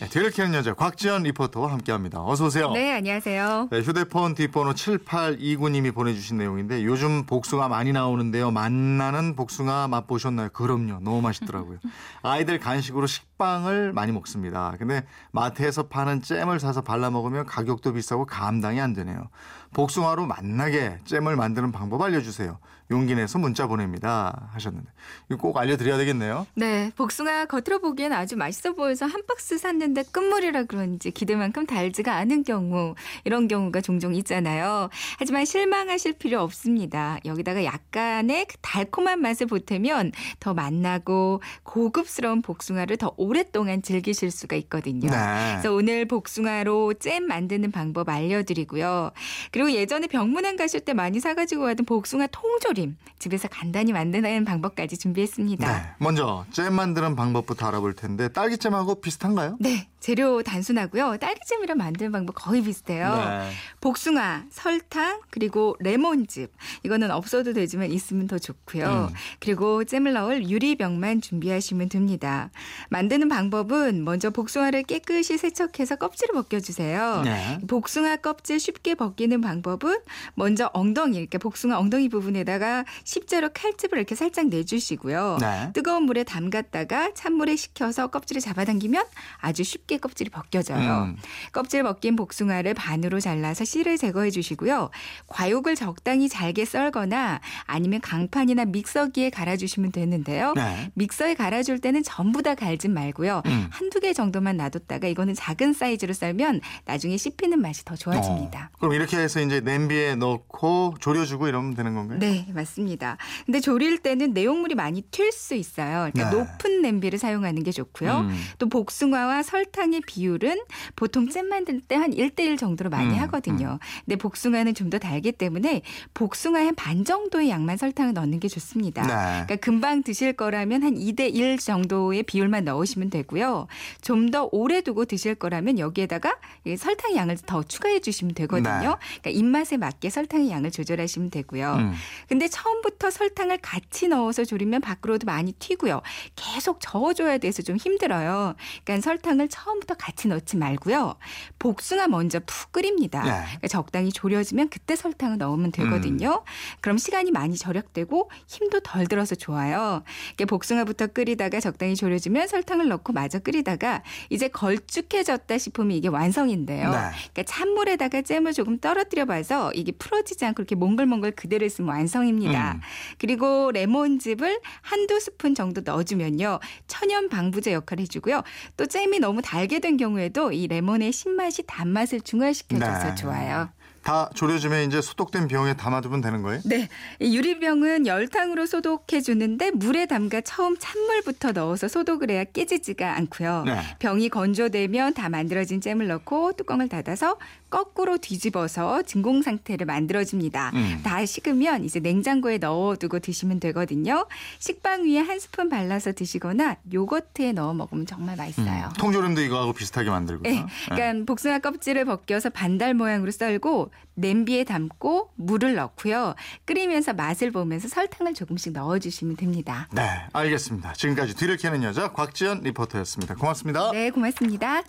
네, 뒤를 캐는 여자 곽지연 리포터와 함께합니다. 어서 오세요. 네, 안녕하세요. 네, 휴대폰 뒷번호 7829님이 보내주신 내용인데 요즘 복숭아 많이 나오는데요. 만나는 복숭아 맛보셨나요? 그럼요. 너무 맛있더라고요. 아이들 간식으로 식빵을 많이 먹습니다. 근데 마트에서 파는 잼을 사서 발라 먹으면 가격도 비싸고 감당이 안 되네요. 복숭아로 맛나게 잼을 만드는 방법 알려주세요. 용기 내서 문자 보냅니다. 하셨는데 이거 꼭 알려드려야 되겠네요. 네, 복숭아 겉으로 보기엔 아주 맛있어 보여서 한 박스 샀는데 끝물이라 그런지 기대만큼 달지가 않은 경우 이런 경우가 종종 있잖아요. 하지만 실망하실 필요 없습니다. 여기다가 약간의 그 달콤한 맛을 보태면 더 맛나고 고급스러운 복숭아를 더 오랫동안 즐기실 수가 있거든요. 네. 그래서 오늘 복숭아로 잼 만드는 방법 알려드리고요. 그리고 예전에 병문안 가실 때 많이 사가지고 가던 복숭아 통조림 집에서 간단히 만드는 방법까지 준비했습니다. 네. 먼저 잼 만드는 방법부터 알아볼 텐데 딸기잼하고 비슷한가요? 네, 재료 단순하고요. 딸기잼이랑 만드는 방법 거의 비슷해요. 네. 복숭아, 설탕, 그리고 레몬즙. 이거는 없어도 되지만 있으면 더 좋고요. 음. 그리고 잼을 넣을 유리병만 준비하시면 됩니다. 만드는 방법은 먼저 복숭아를 깨끗이 세척해서 껍질을 벗겨주세요. 네. 복숭아 껍질 쉽게 벗기는 방법은 먼저 엉덩이, 이렇게 복숭아 엉덩이 부분에다가 십자로 칼집을 이렇게 살짝 내주시고요. 네. 뜨거운 물에 담갔다가 찬물에 식혀서 껍질을 잡아당기면 아주 쉽게 껍질이 벗겨져요. 음. 껍질 벗긴 복숭아를 반으로 잘라서 씨를 제거해 주시고요. 과육을 적당히 잘게 썰거나 아니면 강판이나 믹서기에 갈아주시면 되는데요. 네. 믹서에 갈아줄 때는 전부 다 갈진 말고요. 음. 한두 개 정도만 놔뒀다가 이거는 작은 사이즈로 썰면 나중에 씹히는 맛이 더 좋아집니다. 어. 그럼 이렇게 해서 이제 냄비에 넣고 졸여주고 이러면 되는 건가요? 네, 맞습니다. 근데 조릴 때는 내용물이 많이 튈 수 있어요. 그러니까 네. 높은 냄비를 사용하는 게 좋고요. 음. 또 복숭아와 설 탕의 비율은 보통 잼 만들 때 한 1대1 정도로 많이 음, 하거든요. 근데 복숭아는 좀 더 달기 때문에 복숭아의 한 반 정도의 양만 설탕을 넣는 게 좋습니다. 네. 그러니까 금방 드실 거라면 한 2대 1 정도의 비율만 넣으시면 되고요. 좀 더 오래 두고 드실 거라면 여기에다가 이 설탕 양을 더 추가해 주시면 되거든요. 네. 그러니까 입맛에 맞게 설탕의 양을 조절하시면 되고요. 음. 근데 처음부터 설탕을 같이 넣어서 졸이면 밖으로도 많이 튀고요. 계속 저어줘야 돼서 좀 힘들어요. 그러니까 설탕을 처음부터 같이 넣지 말고요. 복숭아 먼저 푹 끓입니다. 네. 그러니까 적당히 졸여지면 그때 설탕을 넣으면 되거든요. 그럼 시간이 많이 절약되고 힘도 덜 들어서 좋아요. 이렇게 복숭아부터 끓이다가 적당히 졸여지면 설탕을 넣고 마저 끓이다가 이제 걸쭉해졌다 싶으면 이게 완성인데요. 네. 그러니까 찬물에다가 잼을 조금 떨어뜨려 봐서 이게 풀어지지 않고 이렇게 몽글몽글 그대로 있으면 완성입니다. 음. 그리고 레몬즙을 한두 스푼 정도 넣어주면요. 천연 방부제 역할을 해주고요. 또 잼이 너무 달게 된 경우에도 이 레몬의 신맛이 단맛을 중화시켜줘서 네. 좋아요. 다 졸여주면 이제 소독된 병에 담아두면 되는 거예요? 네. 이 유리병은 열탕으로 소독해 주는데 물에 담가 처음 찬물부터 넣어서 소독을 해야 깨지지가 않고요. 네. 병이 건조되면 다 만들어진 잼을 넣고 뚜껑을 닫아서 거꾸로 뒤집어서 진공 상태를 만들어줍니다. 음. 다 식으면 이제 냉장고에 넣어두고 드시면 되거든요. 식빵 위에 한 스푼 발라서 드시거나 요거트에 넣어 먹으면 정말 맛있어요. 음. 통조림도 이거하고 비슷하게 만들고요. 네, 그러니까 복숭아 껍질을 벗겨서 반달 모양으로 썰고 냄비에 담고 물을 넣고요. 끓이면서 맛을 보면서 설탕을 조금씩 넣어주시면 됩니다. 네, 알겠습니다. 지금까지 뒤를 캐는 여자 곽지연 리포터였습니다. 고맙습니다. 네, 고맙습니다.